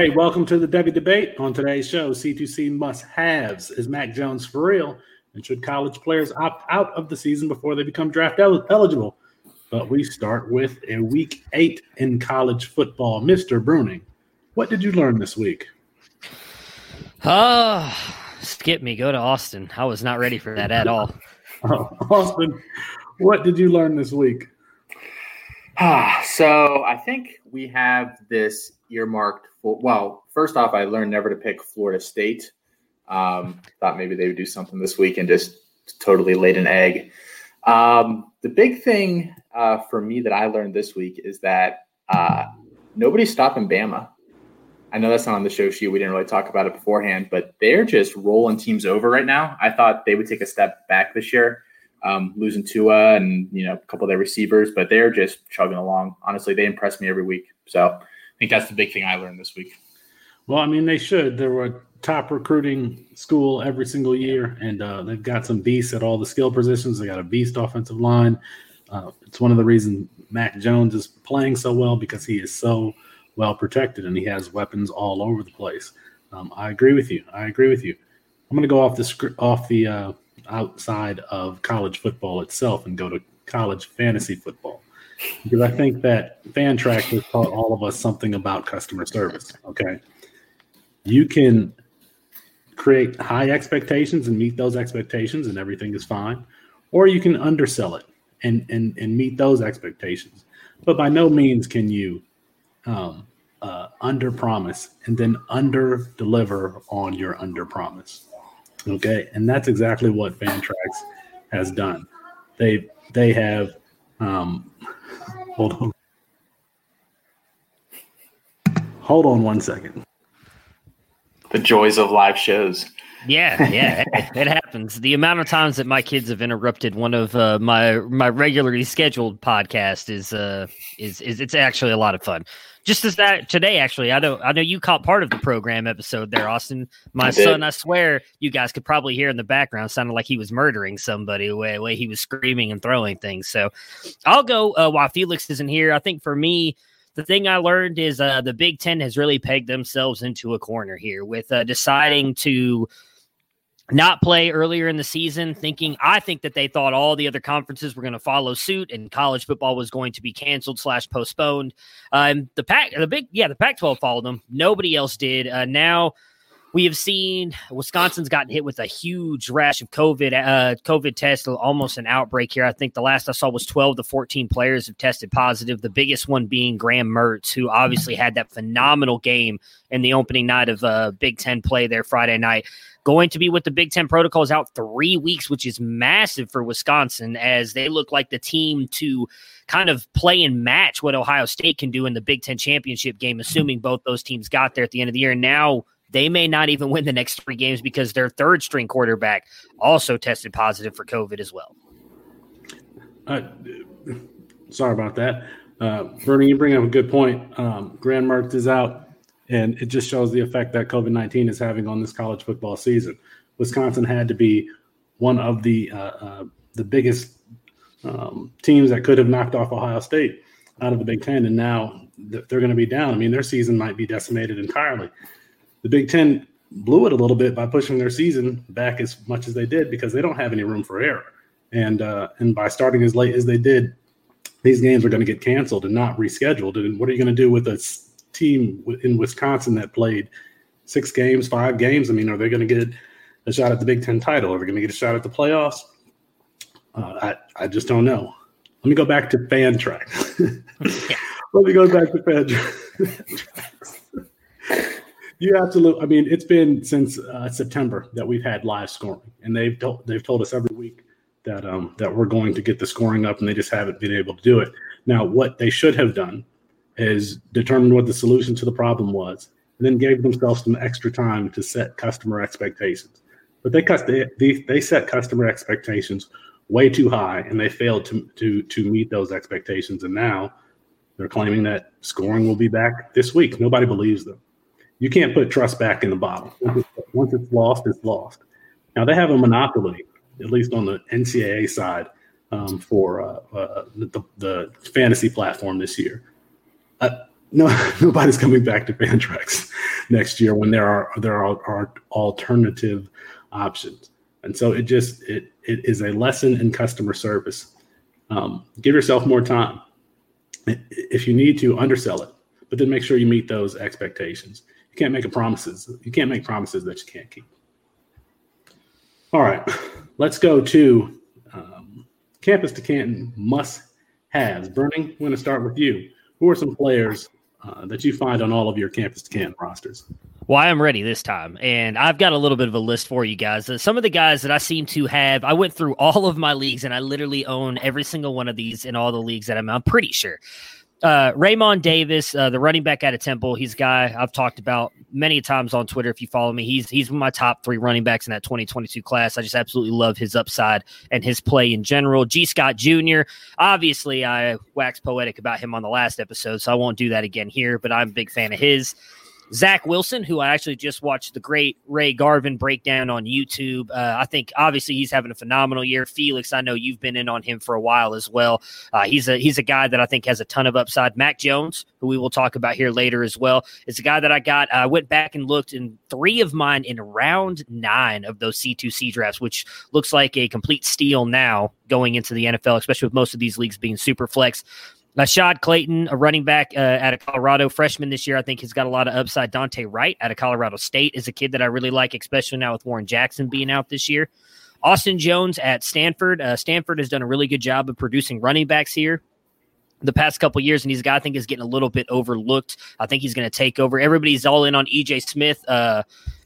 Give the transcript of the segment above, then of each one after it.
Hey, welcome to the Devy Debate. On today's show, C2C must haves. Is Mac Jones for real? And should college players opt out of the season before they become draft el- eligible? But we start with a week eight in college football. Mr. Bruning, what did you learn this week? Ah, uh, skip me. Go to Austin. I was not ready for that at all. oh, Austin, what did you learn this week? Ah, so I think we have this earmarked for. Well, first off, I learned never to pick Florida State. Um, thought maybe they would do something this week and just totally laid an egg. Um, the big thing uh, for me that I learned this week is that uh, nobody's stopping Bama. I know that's not on the show sheet. We didn't really talk about it beforehand, but they're just rolling teams over right now. I thought they would take a step back this year, um, losing Tua and you know a couple of their receivers, but they're just chugging along. Honestly, they impress me every week. So think that's the big thing I learned this week. Well, I mean, they should. They're a top recruiting school every single year, and uh, they've got some beasts at all the skill positions. They got a beast offensive line. Uh, it's one of the reasons Mac Jones is playing so well because he is so well protected and he has weapons all over the place. Um, I agree with you. I agree with you. I'm going to go off the script, off the uh, outside of college football itself and go to college fantasy football because I think that Fantrax has taught all of us something about customer service. Okay, you can create high expectations and meet those expectations, and everything is fine, or you can undersell it and and and meet those expectations. But by no means can you um, uh, under promise and then under deliver on your under promise. Okay, and that's exactly what Fantrax has done. They they have um, hold on. Hold on one second. The joys of live shows. Yeah, yeah, it, it, happens. The amount of times that my kids have interrupted one of uh, my my regularly scheduled podcast is uh is is it's actually a lot of fun. Just as that today, actually, I know I know you caught part of the program episode there, Austin. My I son, I swear, you guys could probably hear in the background sounded like he was murdering somebody the way, way he was screaming and throwing things. So I'll go uh, while Felix isn't here. I think for me, the thing I learned is uh, the Big Ten has really pegged themselves into a corner here with uh, deciding to not play earlier in the season, thinking I think that they thought all the other conferences were going to follow suit and college football was going to be canceled slash postponed. Um, the pack, the big, yeah, the Pac-12 followed them. Nobody else did. Uh, now we have seen Wisconsin's gotten hit with a huge rash of COVID, uh, COVID tests, almost an outbreak here. I think the last I saw was 12 to 14 players have tested positive. The biggest one being Graham Mertz, who obviously had that phenomenal game in the opening night of uh, Big Ten play there Friday night going to be with the Big Ten protocols out three weeks, which is massive for Wisconsin as they look like the team to kind of play and match what Ohio State can do in the Big Ten championship game, assuming both those teams got there at the end of the year. Now they may not even win the next three games because their third string quarterback also tested positive for COVID as well. Uh, sorry about that. Uh, Bernie, you bring up a good point. Um, Graham Mertz is out and it just shows the effect that COVID nineteen is having on this college football season. Wisconsin had to be one of the uh, uh, the biggest um, teams that could have knocked off Ohio State out of the Big Ten, and now they're going to be down. I mean, their season might be decimated entirely. The Big Ten blew it a little bit by pushing their season back as much as they did because they don't have any room for error, and uh, and by starting as late as they did, these games are going to get canceled and not rescheduled. And what are you going to do with a team in Wisconsin that played six games, five games. I mean, are they going to get a shot at the Big Ten title? Are they going to get a shot at the playoffs? Uh, I I just don't know. Let me go back to Fantrax. Let me go back to Fantrax. you absolutely. I mean, it's been since uh, September that we've had live scoring, and they've told, they've told us every week that um, that we're going to get the scoring up, and they just haven't been able to do it. Now, what they should have done is determined what the solution to the problem was, and then gave themselves some extra time to set customer expectations. But they they, they set customer expectations way too high, and they failed to to to meet those expectations. And now they're claiming that scoring will be back this week. Nobody believes them. You can't put trust back in the bottle. Once it's lost, it's lost. Now they have a monopoly, at least on the NCAA side, um, for uh, uh, the, the fantasy platform this year. Uh, no, nobody's coming back to Fantrax next year when there are there are, are alternative options. And so it just it it is a lesson in customer service. Um, give yourself more time. If you need to, undersell it, but then make sure you meet those expectations. Can't make promises. You can't make promises that you can't keep. All right, let's go to um, campus to Canton must haves. Bruning, I'm going to start with you. Who are some players uh, that you find on all of your campus to Canton rosters? Well, I am ready this time, and I've got a little bit of a list for you guys. Uh, some of the guys that I seem to have, I went through all of my leagues, and I literally own every single one of these in all the leagues that I'm. I'm pretty sure uh, Re'Mahn Davis, uh, the running back out of Temple, he's a guy I've talked about many times on Twitter. If you follow me, he's he's my top three running backs in that 2022 class. I just absolutely love his upside and his play in general. Gee Scott Jr. Obviously, I waxed poetic about him on the last episode, so I won't do that again here. But I'm a big fan of his. Zach Wilson, who I actually just watched the great Ray Garvin breakdown on YouTube. Uh, I think obviously he's having a phenomenal year. Felix, I know you've been in on him for a while as well. Uh, he's a he's a guy that I think has a ton of upside. Mac Jones, who we will talk about here later as well, is a guy that I got. I went back and looked in three of mine in round nine of those C2C drafts, which looks like a complete steal now going into the NFL, especially with most of these leagues being super flex. Ashaad Clayton, a running back uh, out of Colorado, freshman this year, I think has got a lot of upside. Dante Wright out of Colorado State is a kid that I really like, especially now with Warren Jackson being out this year. Austin Jones at Stanford. Uh, Stanford has done a really good job of producing running backs here the past couple years, and he's a guy I think is getting a little bit overlooked. I think he's going to take over. Everybody's all in on EJ Smith. Uh,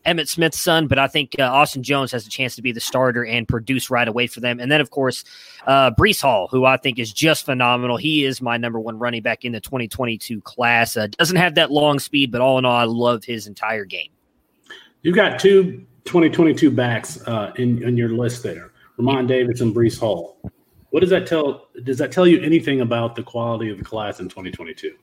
Emmitt Smith's son, but I think uh, Austin Jones has a chance to be the starter and produce right away for them. And then, of course, uh, Breece Hall, who I think is just phenomenal. He is my number one running back in the 2022 class. Uh, doesn't have that long speed, but all in all, I love his entire game. You've got two 2022 backs uh, in, in your list there Re'Mahn Davis and Breece Hall. What does that tell? Does that tell you anything about the quality of the class in 2022?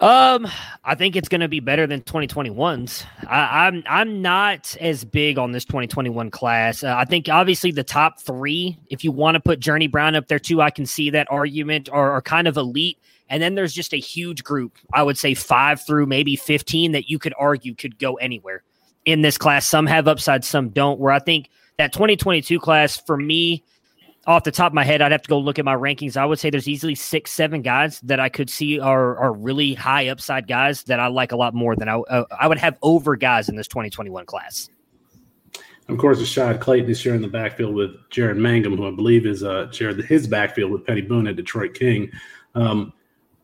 Um, I think it's going to be better than 2021's. I, am I'm, I'm not as big on this 2021 class. Uh, I think obviously the top three, if you want to put Journey Brown up there too, I can see that argument, are, are kind of elite. And then there's just a huge group, I would say five through maybe 15 that you could argue could go anywhere in this class. Some have upside, some don't. Where I think that 2022 class for me off the top of my head, I'd have to go look at my rankings. I would say there's easily six, seven guys that I could see are are really high upside guys that I like a lot more than I uh, I would have over guys in this 2021 class. Of course, Ashaad Clayton is sharing the backfield with Jaren Mangham, who I believe is uh, shared his backfield with Petty Boone at Detroit King. Um,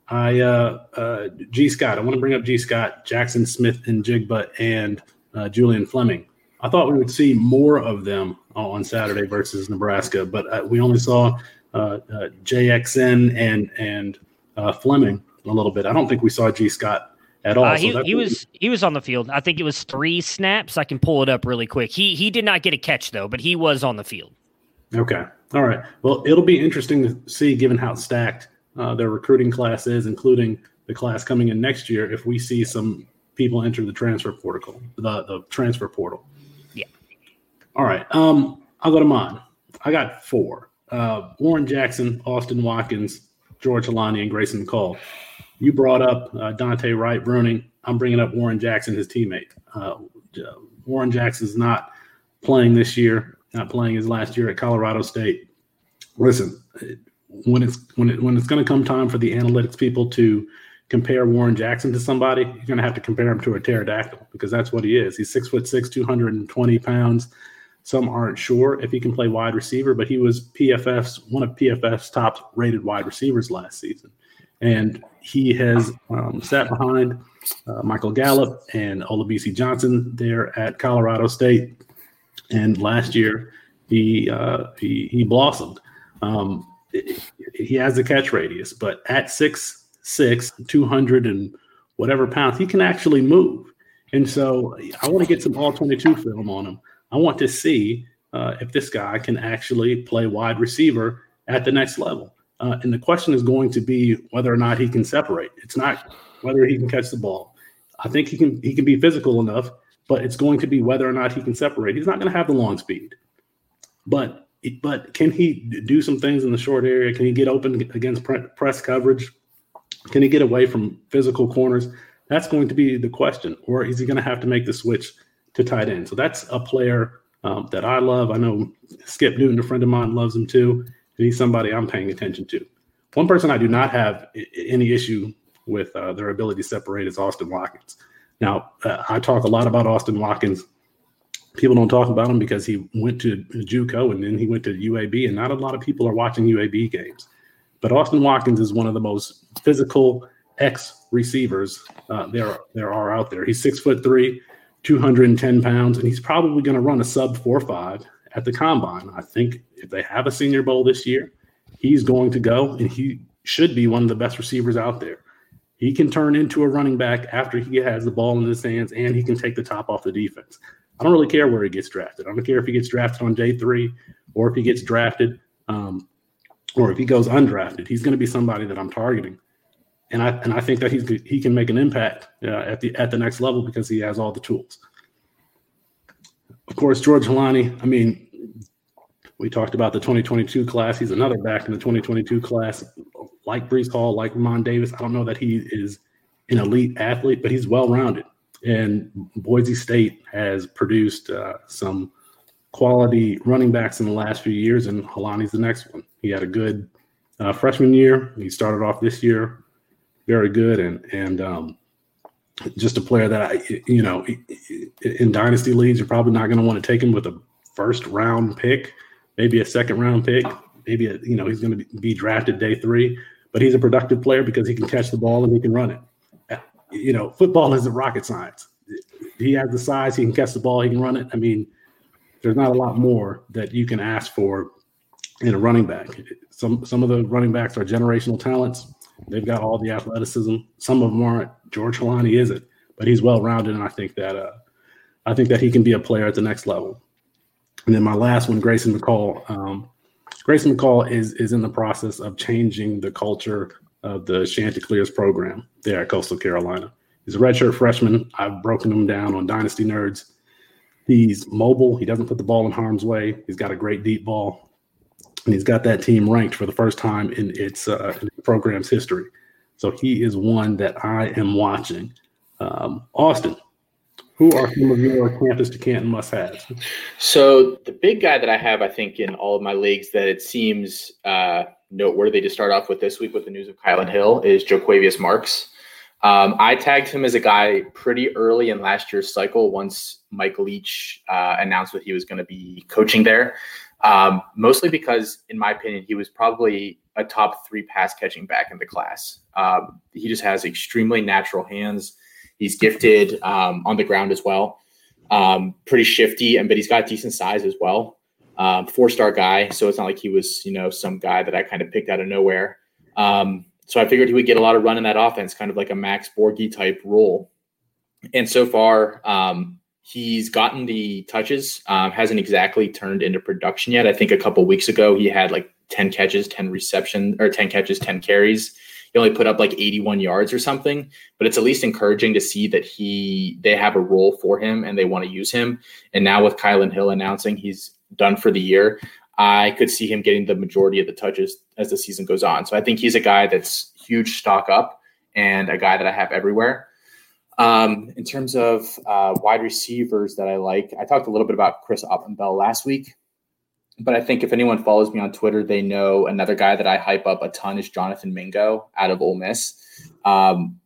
I uh, uh, Gee Scott. I want to bring up Gee Scott, Jaxon Smith-Njigba, and uh, Julian Fleming. I thought we would see more of them on Saturday versus Nebraska, but uh, we only saw uh, uh, JXN and and uh, Fleming a little bit. I don't think we saw Gee Scott at all. Uh, he, so he was he was on the field. I think it was three snaps. I can pull it up really quick. He he did not get a catch though, but he was on the field. Okay, all right. Well, it'll be interesting to see, given how stacked uh, their recruiting class is, including the class coming in next year, if we see some people enter the transfer portal, the the transfer portal. All right. Um, I'll go to mine. I got four. Uh, Warren Jackson, Austin Watkins, George Holani, and Grayson McCall. You brought up uh, Dante Wright Bruning. I'm bringing up Warren Jackson, his teammate. Uh, Warren Jackson's not playing this year, not playing his last year at Colorado State. Listen, when it's when it when it's going to come time for the analytics people to compare Warren Jackson to somebody, you're going to have to compare him to a pterodactyl because that's what he is. He's six foot six, 220 pounds. Some aren't sure if he can play wide receiver, but he was PFF's one of PFF's top rated wide receivers last season. And he has um, sat behind uh, Michael Gallup and Olabisi Johnson there at Colorado State. And last year, he uh, he, he blossomed. Um, he has a catch radius, but at six six, 200 and whatever pounds, he can actually move. And so I want to get some all 22 film on him. I want to see uh, if this guy can actually play wide receiver at the next level. Uh, and the question is going to be whether or not he can separate. It's not whether he can catch the ball. I think he can he can be physical enough, but it's going to be whether or not he can separate. He's not going to have the long speed, but but can he do some things in the short area? Can he get open against press coverage? Can he get away from physical corners? That's going to be the question. Or is he going to have to make the switch to tight end? So that's a player um, that I love. I know Skip Newton, a friend of mine, loves him too. And he's somebody I'm paying attention to. One person I do not have any issue with uh, their ability to separate is Austin Watkins. Now, uh, I talk a lot about Austin Watkins. People don't talk about him because he went to JUCO and then he went to UAB, and not a lot of people are watching UAB games. But Austin Watkins is one of the most physical ex receivers uh, there there are out there. He's six foot three, 210 pounds, and he's probably going to run a sub four five at the combine. I think if they have a Senior Bowl this year, he's going to go, and he should be one of the best receivers out there. He can turn into a running back after he has the ball in his hands, and he can take the top off the defense. I don't really care where he gets drafted. I don't care if he gets drafted on day three or if he gets drafted um, or if he goes undrafted. He's going to be somebody that I'm targeting, and I and I think that he's he can make an impact uh, at the at the next level because he has all the tools. Of course, George Holani. I mean, we talked about the 2022 class. He's another back in the 2022 class, like Breece Hall, like Re'Mahn Davis. I don't know that he is an elite athlete, but he's well rounded. And Boise State has produced uh, some quality running backs in the last few years, and Holani's the next one. He had a good uh, freshman year. He started off this year very good, and and um, just a player that I, you know, in dynasty leagues, you're probably not going to want to take him with a first round pick maybe a second round pick. Maybe a, you know he's going to be drafted day three, but he's a productive player because he can catch the ball and he can run it. You know, football isn't rocket science. He has the size, he can catch the ball, he can run it. I mean, there's not a lot more that you can ask for in a running back. Some some of the running backs are generational talents. They've got all the athleticism. Some of them aren't. George Holani isn't, but he's well rounded, and I think that uh, I think that he can be a player at the next level. And then my last one, Grayson McCall. Um, Grayson McCall is is in the process of changing the culture of the Chanticleers program there at Coastal Carolina. He's a redshirt freshman. I've broken him down on Dynasty Nerds. He's mobile. He doesn't put the ball in harm's way. He's got a great deep ball, and he's got that team ranked for the first time in its, uh, in program's history. So he is one that I am watching. Um, Austin, who are some of your campus to Canton must haves? So the big guy that I have, I think, in all of my leagues that it seems uh, noteworthy to start off with this week with the news of Kylan Hill is Jo'quavious Marks. Um, I tagged him as a guy pretty early in last year's cycle once Mike Leach uh, announced that he was going to be coaching there. Um, mostly because, in my opinion, he was probably a top three pass catching back in the class. Um, he just has extremely natural hands. He's gifted um, on the ground as well. Um, pretty shifty, and but he's got decent size as well. Um, four star guy, so it's not like he was you know some guy that I kind of picked out of nowhere. Um, so I figured he would get a lot of run in that offense, kind of like a Max Borghi type role. And so far, um, he's gotten the touches. Um, hasn't exactly turned into production yet. I think a couple weeks ago he had like ten catches, ten reception, or ten catches, ten carries he only put up like 81 yards or something, but it's at least encouraging to see that he they have a role for him and they want to use him. And now with Kylan Hill announcing he's done for the year, I could see him getting the majority of the touches as the season goes on. So I think he's a guy that's huge stock up and a guy that I have everywhere. Um, in terms of uh, wide receivers that I like, I talked a little bit about Chris Autman-Bell last week but I think if anyone follows me on Twitter, they know another guy that I hype up a ton is Jonathan Mingo out of Ole Miss. Um,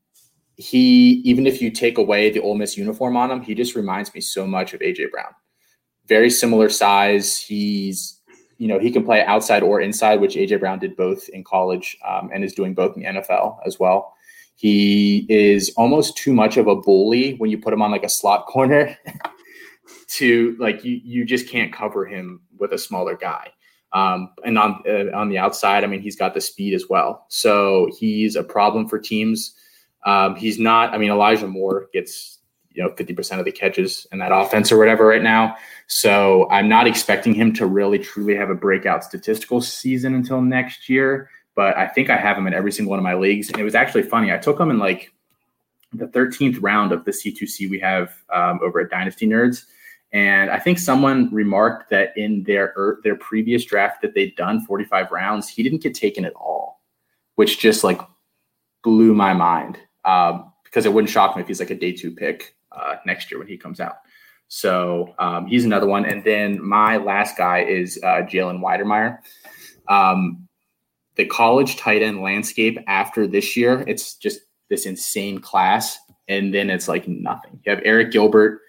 he, even if you take away the Ole Miss uniform on him, he just reminds me so much of AJ Brown. Very similar size. He's, you know, he can play outside or inside, which AJ Brown did both in college um, and is doing both in the NFL as well. He is almost too much of a bully when you put him on like a slot corner. to like you you just can't cover him with a smaller guy. Um, and on uh, on the outside, I mean, he's got the speed as well. So he's a problem for teams. Um, he's not. I mean, Elijah Moore gets you know 50% of the catches in that offense or whatever right now. So I'm not expecting him to really truly have a breakout statistical season until next year. But I think I have him in every single one of my leagues. And it was actually funny. I took him in like the 13th round of the C2C we have um, over at Dynasty Nerds. And I think someone remarked that in their er, their previous draft that they'd done 45 rounds, he didn't get taken at all, which just like blew my mind um, because it wouldn't shock me if he's like a day two pick uh, next year when he comes out. So um, he's another one. And then my last guy is uh, Jalen Wydermyer. Um, the college tight end landscape after this year, it's just this insane class. And then it's like nothing. You have Arik Gilbert,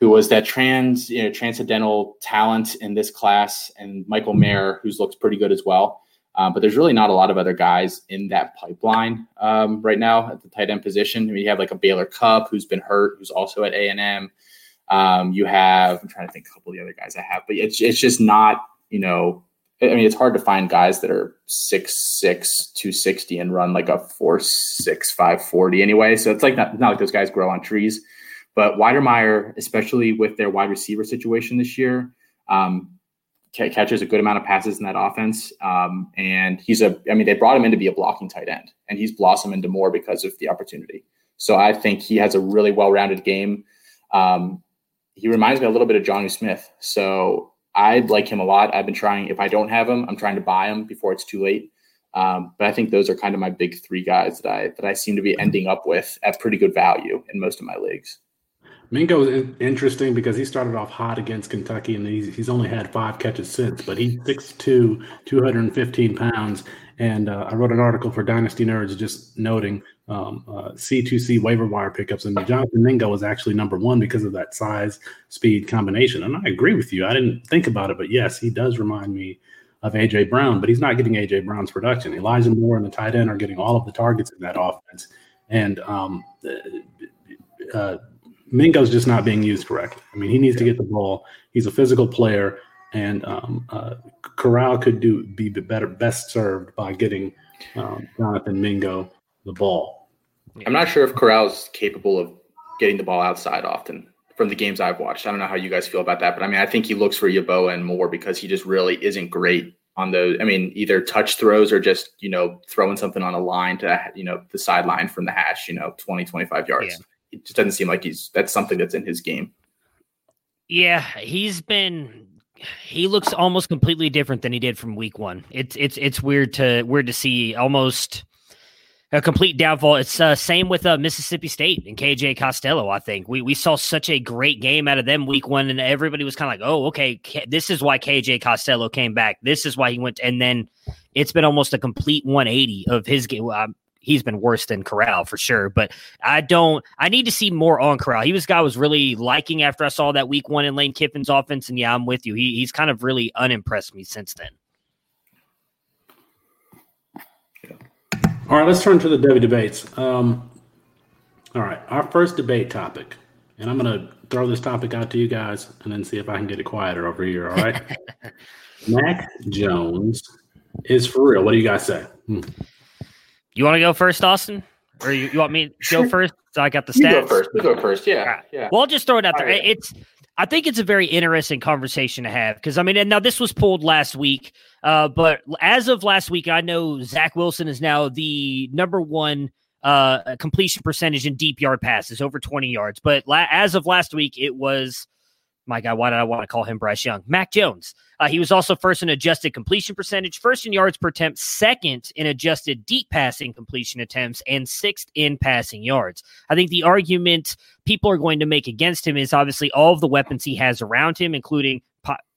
who was that trans, you know, transcendental talent in this class, and Michael Mayer, who's looks pretty good as well. Um, but there's really not a lot of other guys in that pipeline um, right now at the tight end position. I mean, you have like a Baylor Cupp who's been hurt, who's also at A and M. Um, you have I'm trying to think a couple of the other guys I have, but it's it's just not you know. I mean, it's hard to find guys that are six six two sixty and run like a four six five forty anyway. So it's like not, not like those guys grow on trees. But Wydermyer, especially with their wide receiver situation this year, um, catches a good amount of passes in that offense. Um, and he's a, I mean, they brought him in to be a blocking tight end, and he's blossomed into more because of the opportunity. So I think he has a really well rounded game. Um, he reminds me a little bit of Jonnu Smith. So I like him a lot. I've been trying, if I don't have him, I'm trying to buy him before it's too late. Um, but I think those are kind of my big three guys that I that I seem to be ending up with at pretty good value in most of my leagues. Mingo is interesting because he started off hot against Kentucky and he's, he's only had five catches since, but he's 6'2, 215 pounds. And uh, I wrote an article for Dynasty Nerds just noting um, uh, C2C waiver wire pickups. And Jonathan Mingo was actually number one because of that size speed combination. And I agree with you. I didn't think about it, but yes, he does remind me of AJ Brown, but he's not getting AJ Brown's production. Elijah Moore and the tight end are getting all of the targets in that offense. And um, uh, Mingo's just not being used correctly. I mean, he needs to get the ball. He's a physical player, and um, uh, Corral could do be the better, best served by getting um, Jonathan Mingo the ball. I'm not sure if Corral's capable of getting the ball outside often from the games I've watched. I don't know how you guys feel about that, but I mean, I think he looks for Yeboah and more because he just really isn't great on those. I mean, either touch throws or just, you know, throwing something on a line to, you know, the sideline from the hash, you know, 20, 25 yards. Yeah it just doesn't seem like he's that's something that's in his game. Yeah, he's been he looks almost completely different than he did from week one. It's it's it's weird to weird to see almost a complete downfall. It's uh, same with uh, Mississippi State and KJ Costello. I think we we saw such a great game out of them week one, and everybody was kind of like, "Oh, okay, K- this is why KJ Costello came back. This is why he went." And then it's been almost a complete 180 of his game. He's been worse than Corral for sure. But I don't. I need to see more on Corral. He was guy I was really liking after I saw that week one in Lane Kiffin's offense. And yeah, I'm with you. He, he's kind of really unimpressed me since then. All right, let's turn to the Devy debates. Um, all right, our first debate topic, and I'm going to throw this topic out to you guys and then see if I can get it quieter over here. All right. Mac Jones is for real. What do you guys say? Hmm. You want to go first, Austin? Or you, you want me to go first? So I got the stats. You go first. You go first. Yeah. Right. Yeah. Well, I'll just throw it out there. Right. It's I think it's a very interesting conversation to have because I mean, and now this was pulled last week, uh, but as of last week, I know Zach Wilson is now the number one uh, completion percentage in deep yard passes, over 20 yards. But la- as of last week, it was my God, why did I want to call him Bryce Young? Mac Jones. Uh, he was also first in adjusted completion percentage, first in yards per attempt, second in adjusted deep passing completion attempts, and sixth in passing yards. I think the argument people are going to make against him is obviously all of the weapons he has around him, including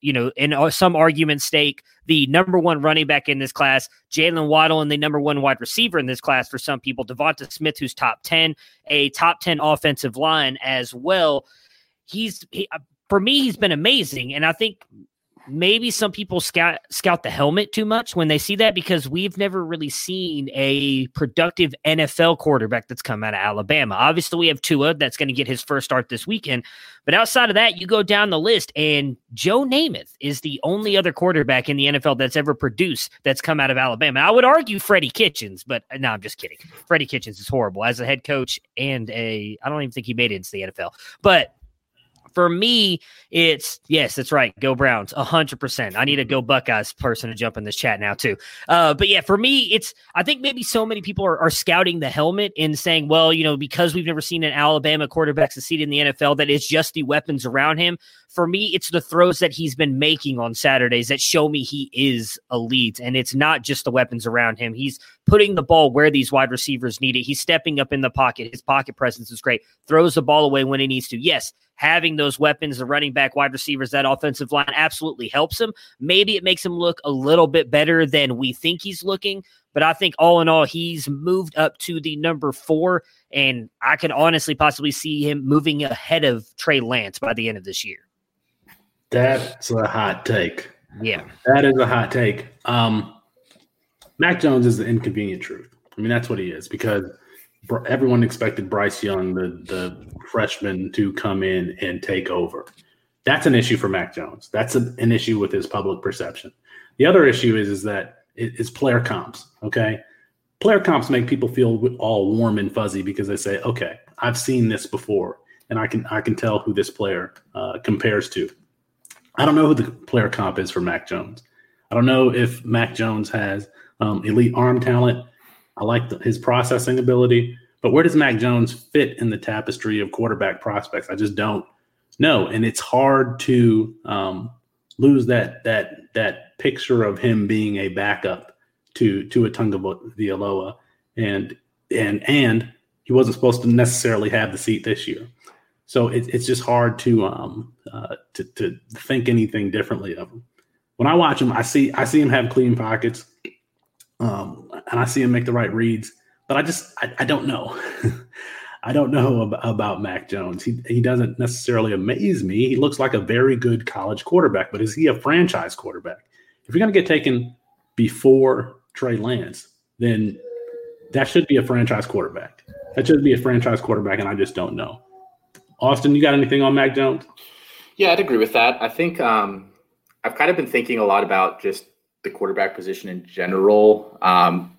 you know, in uh, some argument stake the number one running back in this class, Jaylen Waddle, and the number one wide receiver in this class for some people, Devonta Smith, who's top 10, a top 10 offensive line as well. He's he, for me, he's been amazing. And I think maybe some people scout scout the helmet too much when they see that because we've never really seen a productive NFL quarterback that's come out of Alabama. Obviously, we have Tua that's going to get his first start this weekend, but outside of that, you go down the list and Joe Namath is the only other quarterback in the NFL that's ever produced that's come out of Alabama. I would argue Freddie Kitchens, but uh, no, I'm just kidding. Freddie Kitchens is horrible as a head coach and a I don't even think he made it into the NFL. But for me, it's yes, that's right. Go Browns, hundred percent. I need a go Buckeyes person to jump in this chat now too. Uh, but yeah, for me, it's I think maybe so many people are, are scouting the helmet and saying, well, you know, because we've never seen an Alabama quarterback succeed in the NFL, that it's just the weapons around him. For me, it's the throws that he's been making on Saturdays that show me he is elite, and it's not just the weapons around him. He's putting the ball where these wide receivers need it. He's stepping up in the pocket. His pocket presence is great. Throws the ball away when he needs to. Yes, having those weapons, the running back, wide receivers, that offensive line absolutely helps him. Maybe it makes him look a little bit better than we think he's looking. But I think all in all, he's moved up to the number four. And I could honestly possibly see him moving ahead of Trey Lance by the end of this year. That's a hot take. Yeah. That is a hot take. Um, Mac Jones is the inconvenient truth. I mean, that's what he is because everyone expected Bryce Young, the, the freshman, to come in and take over. That's an issue for Mac Jones. That's a, an issue with his public perception. The other issue is, is that it's player comps. Okay. Player comps make people feel all warm and fuzzy because they say, okay, I've seen this before and I can, I can tell who this player uh, compares to. I don't know who the player comp is for Mac Jones. I don't know if Mac Jones has um, elite arm talent. I like the, his processing ability, but where does Mac Jones fit in the tapestry of quarterback prospects? I just don't know, and it's hard to um, lose that that that picture of him being a backup to to a Tagovailoa, and and and he wasn't supposed to necessarily have the seat this year. So it, it's just hard to um uh, to to think anything differently of him. When I watch him, I see I see him have clean pockets, um, and I see him make the right reads. But I just I, I don't know. I don't know about, about Mac Jones. He he doesn't necessarily amaze me. He looks like a very good college quarterback, but is he a franchise quarterback? If you're going to get taken before Trey Lance, then that should be a franchise quarterback. That should be a franchise quarterback, and I just don't know. Austin, you got anything on Mac Jones? Yeah, I'd agree with that. I think um, I've kind of been thinking a lot about just the quarterback position in general. Um,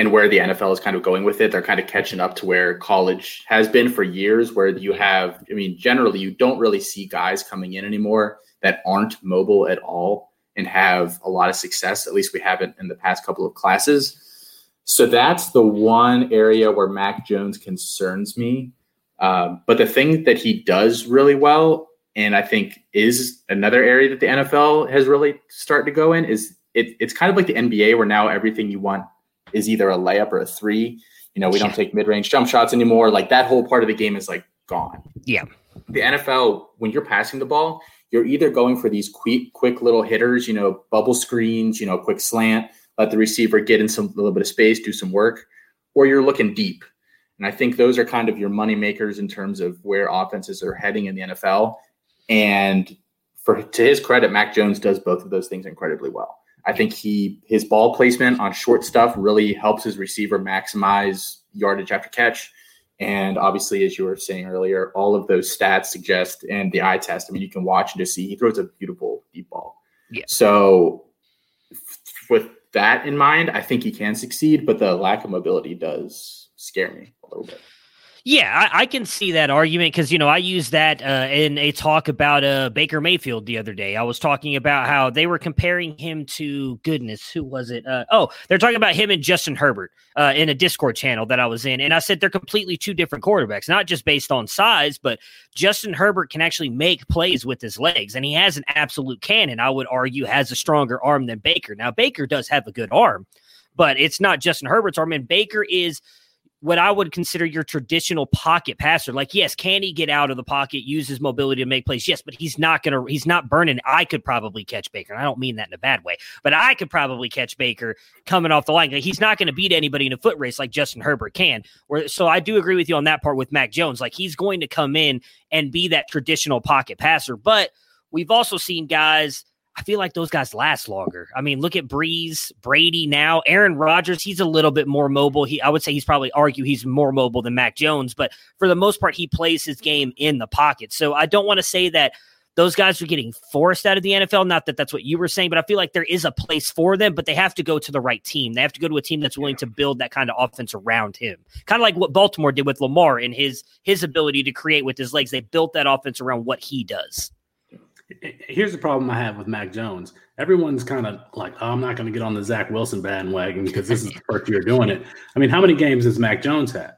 and where the NFL is kind of going with it. They're kind of catching up to where college has been for years, where you have, I mean, generally, you don't really see guys coming in anymore that aren't mobile at all and have a lot of success. At least we haven't in the past couple of classes. So that's the one area where Mac Jones concerns me. Um, but the thing that he does really well, and I think is another area that the NFL has really started to go in, is it, it's kind of like the NBA where now everything you want is either a layup or a three. You know, we don't take mid range jump shots anymore. Like that whole part of the game is like gone. Yeah. The NFL, when you're passing the ball, you're either going for these quick, quick little hitters, you know, bubble screens, you know, quick slant, let the receiver get in some little bit of space, do some work, or you're looking deep. And I think those are kind of your money makers in terms of where offenses are heading in the NFL. And for to his credit, Mac Jones does both of those things incredibly well. I think he his ball placement on short stuff really helps his receiver maximize yardage after catch. And obviously, as you were saying earlier, all of those stats suggest, and the eye test, I mean, you can watch and just see he throws a beautiful deep ball. Yeah. So, f- with that in mind, I think he can succeed, but the lack of mobility does scare me a little bit. Yeah, I, I, can see that argument because you know I used that uh, in a talk about uh, Baker Mayfield the other day. I was talking about how they were comparing him to goodness, who was it? Uh, oh, they're talking about him and Justin Herbert uh, in a Discord channel that I was in, and I said they're completely two different quarterbacks, not just based on size, but Justin Herbert can actually make plays with his legs, and he has an absolute cannon. I would argue has a stronger arm than Baker. Now Baker does have a good arm, but it's not Justin Herbert's arm, and Baker is what I would consider your traditional pocket passer. Like, yes, can he get out of the pocket, use his mobility to make plays? Yes, but he's not gonna he's not burning. I could probably catch Baker. And I don't mean that in a bad way, but I could probably catch Baker coming off the line. Like, he's not gonna beat anybody in a foot race like Justin Herbert can. Where so I do agree with you on that part with Mac Jones. Like he's going to come in and be that traditional pocket passer, but we've also seen guys I feel like those guys last longer. I mean, look at Brees, Brady now, Aaron Rodgers. He's a little bit more mobile. He, I would say, he's probably argue he's more mobile than Mac Jones, but for the most part, he plays his game in the pocket. So I don't want to say that those guys are getting forced out of the NFL. Not that that's what you were saying, but I feel like there is a place for them, but they have to go to the right team. They have to go to a team that's willing to build that kind of offense around him. Kind of like what Baltimore did with Lamar and his his ability to create with his legs. They built that offense around what he does here's the problem I have with Mac Jones. Everyone's kind of like, oh, I'm not going to get on the Zach Wilson bandwagon because this is the first year doing it. I mean, how many games has Mac Jones had?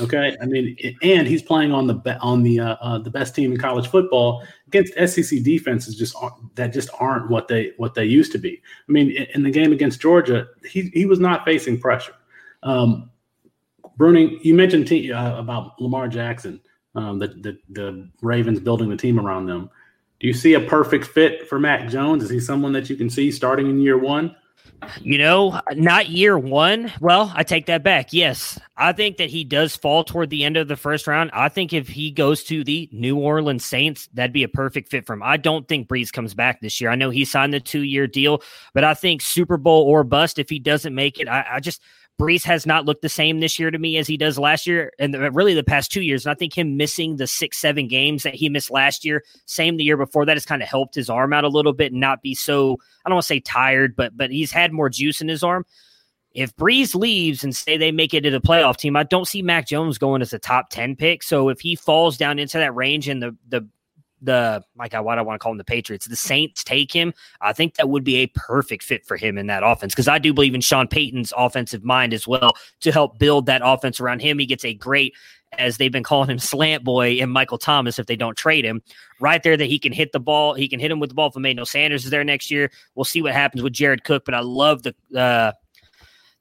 Okay, I mean, and he's playing on the on the uh, uh, the best team in college football against SEC defenses just that just aren't what they what they used to be. I mean, in, the game against Georgia, he he was not facing pressure. Um, Bruning, you mentioned uh, about Lamar Jackson, um, the, the the Ravens building the team around them. Do you see a perfect fit for Mac Jones? Is he someone that you can see starting in year one? You know, not year one. Well, I take that back. Yes, I think that he does fall toward the end of the first round. I think if he goes to the New Orleans Saints, that'd be a perfect fit for him. I don't think Brees comes back this year. I know he signed the two year deal, but I think Super Bowl or bust if he doesn't make it. I, I just Brees has not looked the same this year to me as he does last year, and really the past two years. And I think him missing the six, seven games that he missed last year, same the year before, that has kind of helped his arm out a little bit and not be so I don't want to say tired, but but he's had more juice in his arm. If Brees leaves and say they make it to the playoff team, I don't see Mac Jones going as a top 10 pick. So if he falls down into that range and the the the my God, why do I want to call him the Patriots? The Saints take him. I think that would be a perfect fit for him in that offense because I do believe in Sean Payton's offensive mind as well to help build that offense around him. He gets a great, as they've been calling him, slant boy and Michael Thomas if they don't trade him. Right there, that he can hit the ball. He can hit him with the ball. If Emmanuel Sanders is there next year, we'll see what happens with Jared Cook. But I love the. Uh,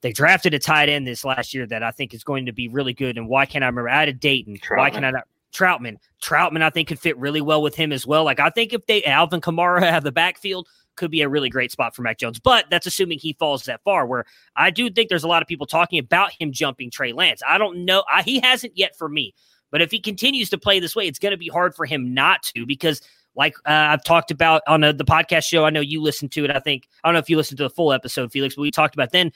they drafted a tight end this last year that I think is going to be really good. And why can't I remember? Out of Dayton. Why can I not? Trautman. Troutman, I think, could fit really well with him as well. Like, I think if they Alvin Kamara have the backfield, could be a really great spot for Mac Jones. But that's assuming he falls that far. Where I do think there's a lot of people talking about him jumping Trey Lance. I don't know. I, he hasn't yet for me. But if he continues to play this way, it's going to be hard for him not to because like uh, I've talked about on a, uh, the podcast show. I know you listened to it. I think I don't know if you listened to the full episode, Felix, but we talked about then.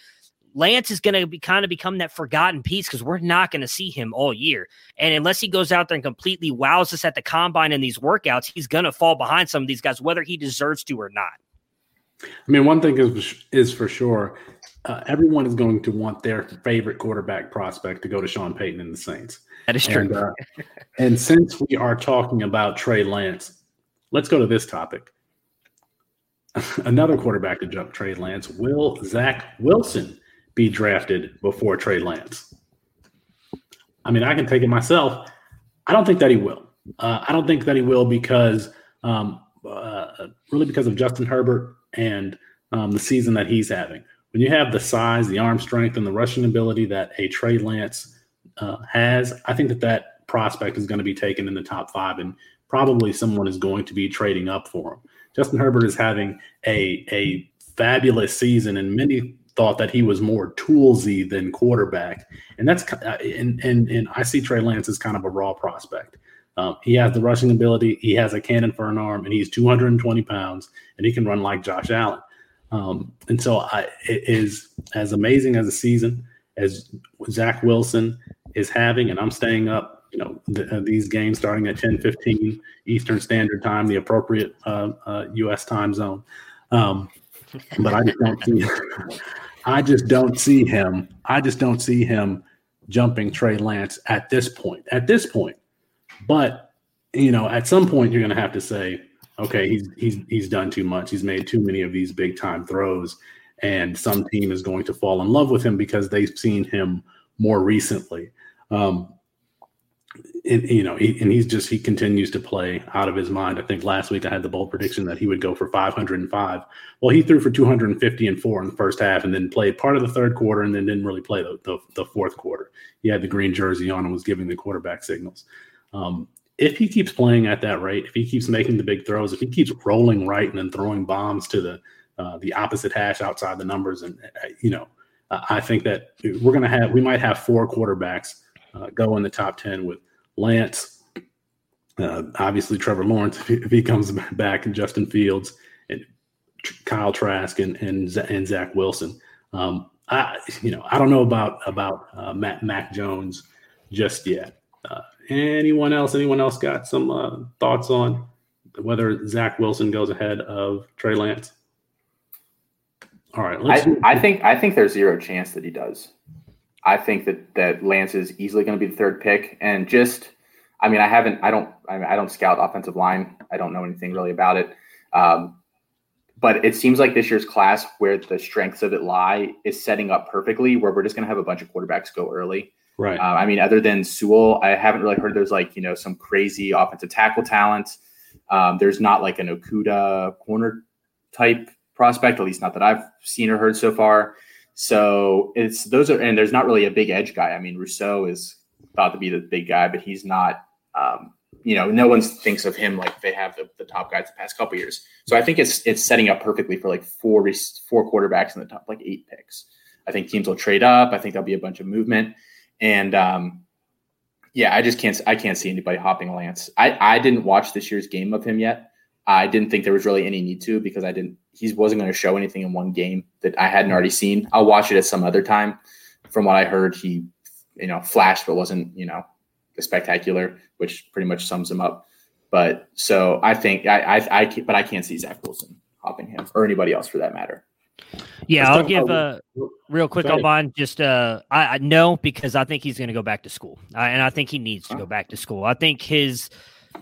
Lance is going to be kind of become that forgotten piece because we're not going to see him all year. And unless he goes out there and completely wows us at the combine in these workouts, he's going to fall behind some of these guys, whether he deserves to or not. I mean, one thing is is for sure, uh, everyone is going to want their favorite quarterback prospect to go to Sean Payton and the Saints. That is true. And, uh, and since we are talking about Trey Lance, let's go to this topic. Another quarterback to jump Trey Lance, will Zach Wilson be drafted before Trey Lance? I mean, I can take it myself. I don't think that he will. Uh, I don't think that he will because um, uh, really because of Justin Herbert and um, the season that he's having. When you have the size, the arm strength, and the rushing ability that a Trey Lance uh, has, I think that that prospect is going to be taken in the top five, and probably someone is going to be trading up for him. Justin Herbert is having a a fabulous season, and many thought that he was more toolsy than quarterback, and that's uh, and and and I see Trey Lance as kind of a raw prospect. Um, he has the rushing ability, he has a cannon for an arm, and he's 220 pounds, and he can run like Josh Allen. Um, and so, I, it is as amazing as a season as Zach Wilson is having, and I'm staying up. You know, uh, these games starting at 10 15 Eastern Standard Time, the appropriate uh, uh, U.S. time zone. Um, but I just don't see. I just don't see him. I just don't see him jumping Trey Lance at this point. At this point, but you know, at some point, you're going to have to say, okay, he's he's he's done too much. He's made too many of these big time throws, and some team is going to fall in love with him because they've seen him more recently. Um, you know, he, and he's just he continues to play out of his mind. I think last week I had the bold prediction that he would go for 505. Well, he threw for 250 and four in the first half, and then played part of the third quarter, and then didn't really play the, the, the fourth quarter. He had the green jersey on and was giving the quarterback signals. Um, if he keeps playing at that rate, if he keeps making the big throws, if he keeps rolling right and then throwing bombs to the uh, the opposite hash outside the numbers, and uh, you know, I think that we're to have we might have four quarterbacks uh, go in the top ten with Lance, uh, obviously Trevor Lawrence if he, if he, comes back, and Justin Fields, and Kyle Trask, and and, and Zach Wilson. Um, I you know I don't know about about uh, Matt Mac Jones just yet. Uh, anyone else? Anyone else got some uh, thoughts on whether Zach Wilson goes ahead of Trey Lance? All right, I, I, think I think there's zero chance that he does. I think that that Lance is easily going to be the third pick, and just I mean I haven't I don't I, mean, I don't scout offensive line. I don't know anything really about it. Um, but it seems like this year's class, where the strengths of it lie, is setting up perfectly. Where we're just going to have a bunch of quarterbacks go early. Right. Uh, I mean, other than Sewell, I haven't really heard there's like you know some crazy offensive tackle talent. Um, there's not like an Okudah corner type prospect, at least not that I've seen or heard so far. So it's those are and there's not really a big edge guy. I mean, Rousseau is thought to be the big guy, but he's not. Um, you know, no one thinks of him like they have the, the top guys the past couple years. So I think it's it's setting up perfectly for like four four quarterbacks in the top like eight picks. I think teams will trade up. I think there'll be a bunch of movement, and um, yeah, I just can't I can't see anybody hopping Lance. I I didn't watch this year's game of him yet. I didn't think there was really any need to because I didn't. He wasn't going to show anything in one game that I hadn't already seen. I'll watch it at some other time. From what I heard, he you know flashed but wasn't you know spectacular, which pretty much sums him up. But so I think I I, I but I can't see Zach Wilson hopping him or anybody else for that matter. Yeah, I'll give a uh, real quick on mine. Just uh, I, I know because I think he's going to go back to school, uh, and I think he needs to go back to school. I think his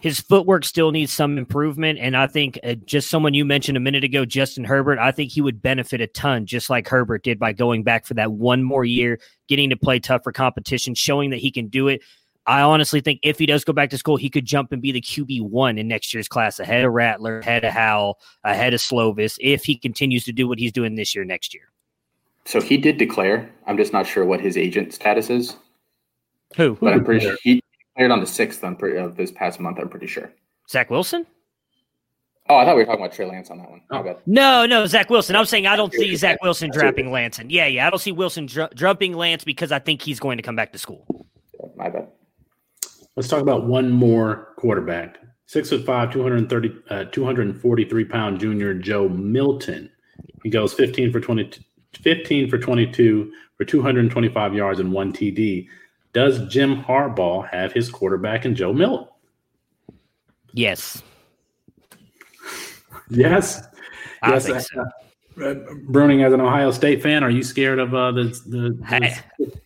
his footwork still needs some improvement, and I think uh, just someone you mentioned a minute ago, Justin Herbert. I think he would benefit a ton, just like Herbert did by going back for that one more year, getting to play tougher competition, showing that he can do it. I honestly think if he does go back to school, he could jump and be the QB one in next year's class, ahead of Rattler, ahead of Howell, ahead of Slovis, if he continues to do what he's doing this year next year. So he did declare. I'm just not sure what his agent status is. Who? But I'm pretty sure he declared on the sixth of this past month. I'm pretty sure. Zach Wilson. Oh, I thought we were talking about Trey Lance on that one. Oh. No, no, Zach Wilson. I'm saying I don't see Zach Wilson dropping Lance. Yeah, yeah, I don't see Wilson dr- dropping Lance because I think he's going to come back to school. My bad. Let's talk about one more quarterback. Six foot five, 230, uh, 243 pound junior Joe Milton. He goes 15 for 20, 15 for 22 for 225 yards and one TD. Does Jim Harbaugh have his quarterback in Joe Milton? Yes. yes. I yes. Think so. Uh, Bruning, as an Ohio State fan, are you scared of uh, the? the, hey,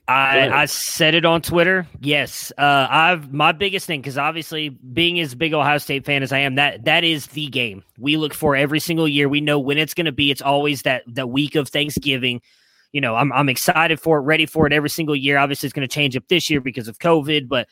I I said it on Twitter. Yes, uh, I've my biggest thing because obviously being as big Ohio State fan as I am, that that is the game we look for every single year. We know when it's going to be. It's always that that week of Thanksgiving. You know, I'm I'm excited for it, ready for it every single year. Obviously, it's going to change up this year because of COVID, but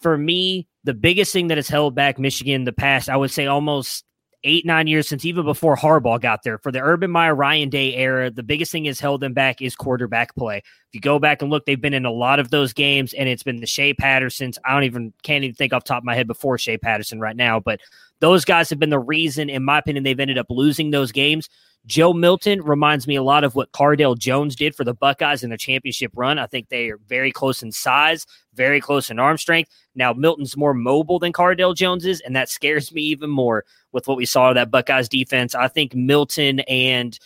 for me, the biggest thing that has held back Michigan the past, I would say almost eight, nine years since even before Harbaugh got there. For the Urban Meyer Ryan Day era, the biggest thing has held them back is quarterback play. If you go back and look, they've been in a lot of those games, and it's been the Shea Pattersons. I don't even can't even think off top of my head before Shea Patterson right now, but those guys have been the reason, in my opinion, they've ended up losing those games. Joe Milton reminds me a lot of what Cardale Jones did for the Buckeyes in the championship run. I think they are very close in size, very close in arm strength. Now, Milton's more mobile than Cardale Jones is, and that scares me even more with what we saw of that Buckeyes defense. I think Milton and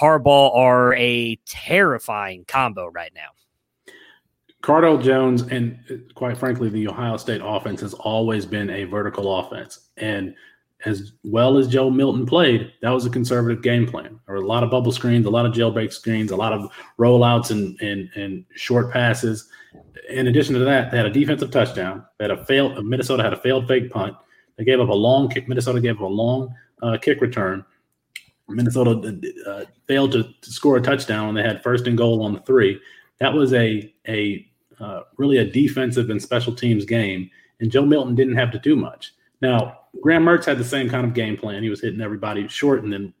Harbaugh are a terrifying combo right now. Cardale Jones and quite frankly, the Ohio State offense has always been a vertical offense. And as well as Joe Milton played, that was a conservative game plan. There were a lot of bubble screens, a lot of jailbreak screens, a lot of rollouts and, and, and short passes. In addition to that, they had a defensive touchdown. They had a failed. Minnesota had a failed fake punt. They gave up a long kick. Minnesota gave up a long uh, kick return. Minnesota uh, failed to, to, score a touchdown when they had first and goal on the three. That was a a uh, really a defensive and special teams game, and Joe Milton didn't have to do much. Now, Graham Mertz had the same kind of game plan. He was hitting everybody short and then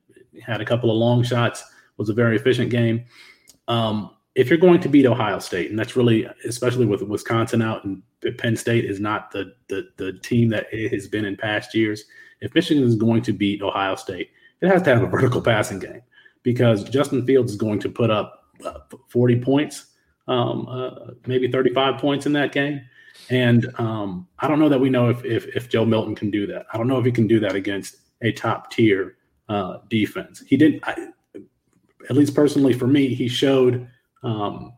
had a couple of long shots. Was a very efficient game. Um, if you're going to beat Ohio State, and that's really, especially with Wisconsin out and Penn State is not the, the the team that it has been in past years. If Michigan is going to beat Ohio State, it has to have a vertical passing game because Justin Fields is going to put up uh, 40 points, um, uh, maybe 35 points in that game. And um, I don't know that we know if, if, if Joe Milton can do that. I don't know if he can do that against a top tier uh, defense. He didn't, I, at least personally for me, he showed. Um,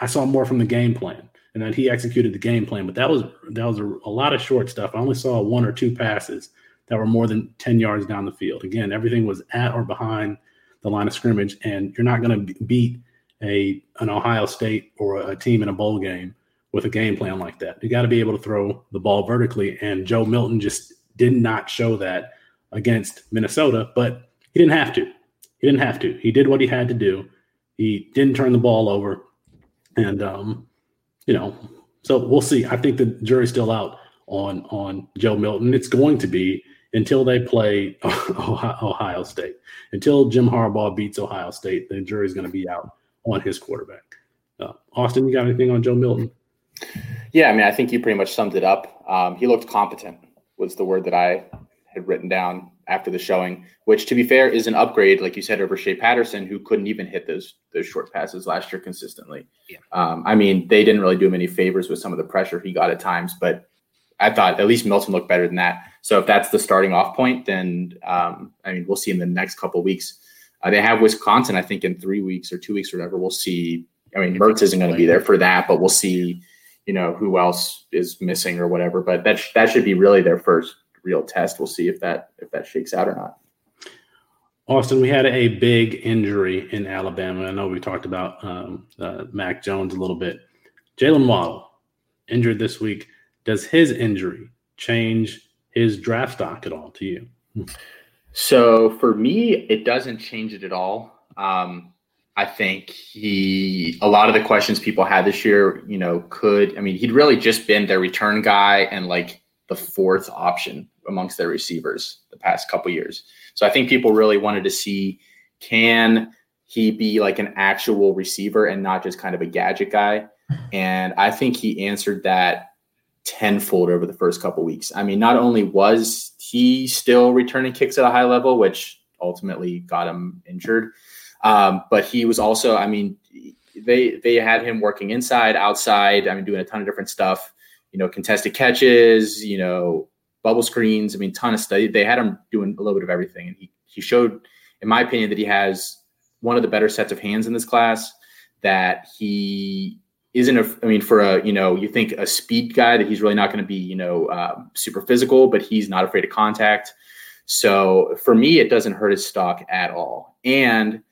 I saw more from the game plan, and then he executed the game plan. But that was that was a, a lot of short stuff. I only saw one or two passes that were more than ten yards down the field. Again, everything was at or behind the line of scrimmage, and you're not going to beat a an Ohio State or a team in a bowl game with a game plan like that. You got to be able to throw the ball vertically. And Joe Milton just did not show that against Minnesota, but he didn't have to. He didn't have to. He did what he had to do. He didn't turn the ball over. And, um, you know, so we'll see. I think the jury's still out on on Joe Milton. It's going to be until they play Ohio State. Until Jim Harbaugh beats Ohio State, the jury's going to be out on his quarterback. Uh, Austin, you got anything on Joe Milton? Yeah, I mean, I think you pretty much summed it up. Um, he looked competent, was the word that I had written down after the showing, which, to be fair, is an upgrade, like you said, over Shea Patterson, who couldn't even hit those those short passes last year consistently. Yeah. Um, I mean, they didn't really do him any favors with some of the pressure he got at times, but I thought at least Milton looked better than that. So if that's the starting off point, then um, I mean, we'll see in the next couple weeks. Uh, they have Wisconsin, I think, in three weeks or two weeks or whatever. We'll see. I mean, Mertz isn't going to be there for that, but we'll see. You know who else is missing or whatever. But that sh- that should be really their first real test. We'll see if that if that shakes out or not. Austin, we had a big injury in Alabama. I know we talked about um, uh, Mac Jones a little bit. Jaylen Waddle injured this week. Does his injury change his draft stock at all to you? So for me, it doesn't change it at all. Um, I think he, a lot of the questions people had this year, you know, could, I mean, he'd really just been their return guy and like the fourth option amongst their receivers the past couple years. So I think people really wanted to see can he be like an actual receiver and not just kind of a gadget guy? And I think he answered that tenfold over the first couple weeks. I mean, not only was he still returning kicks at a high level, which ultimately got him injured, um, but he was also, I mean, they they had him working inside, outside. I mean, doing a ton of different stuff. You know, contested catches. You know, bubble screens. I mean, ton of stuff. They had him doing a little bit of everything, and he he showed, in my opinion, that he has one of the better sets of hands in this class. That he isn't a, I mean, for a, you know, you think a speed guy that he's really not going to be, you know, uh, super physical, but he's not afraid of contact. So for me, it doesn't hurt his stock at all. And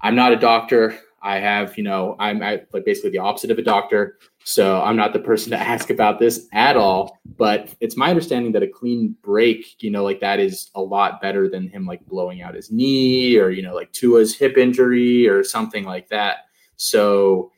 I'm not a doctor. I have, you know, I'm like basically the opposite of a doctor. So I'm not the person to ask about this at all. But it's my understanding that a clean break, you know, like that is a lot better than him like blowing out his knee or, you know, like Tua's hip injury or something like that. So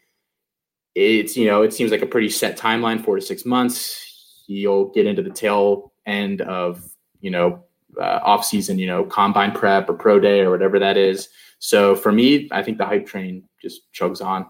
it's you know it seems like a pretty set timeline four to six months. You'll get into the tail end of you know uh, off season you know combine prep or pro day or whatever that is. So for me i think the hype train just chugs on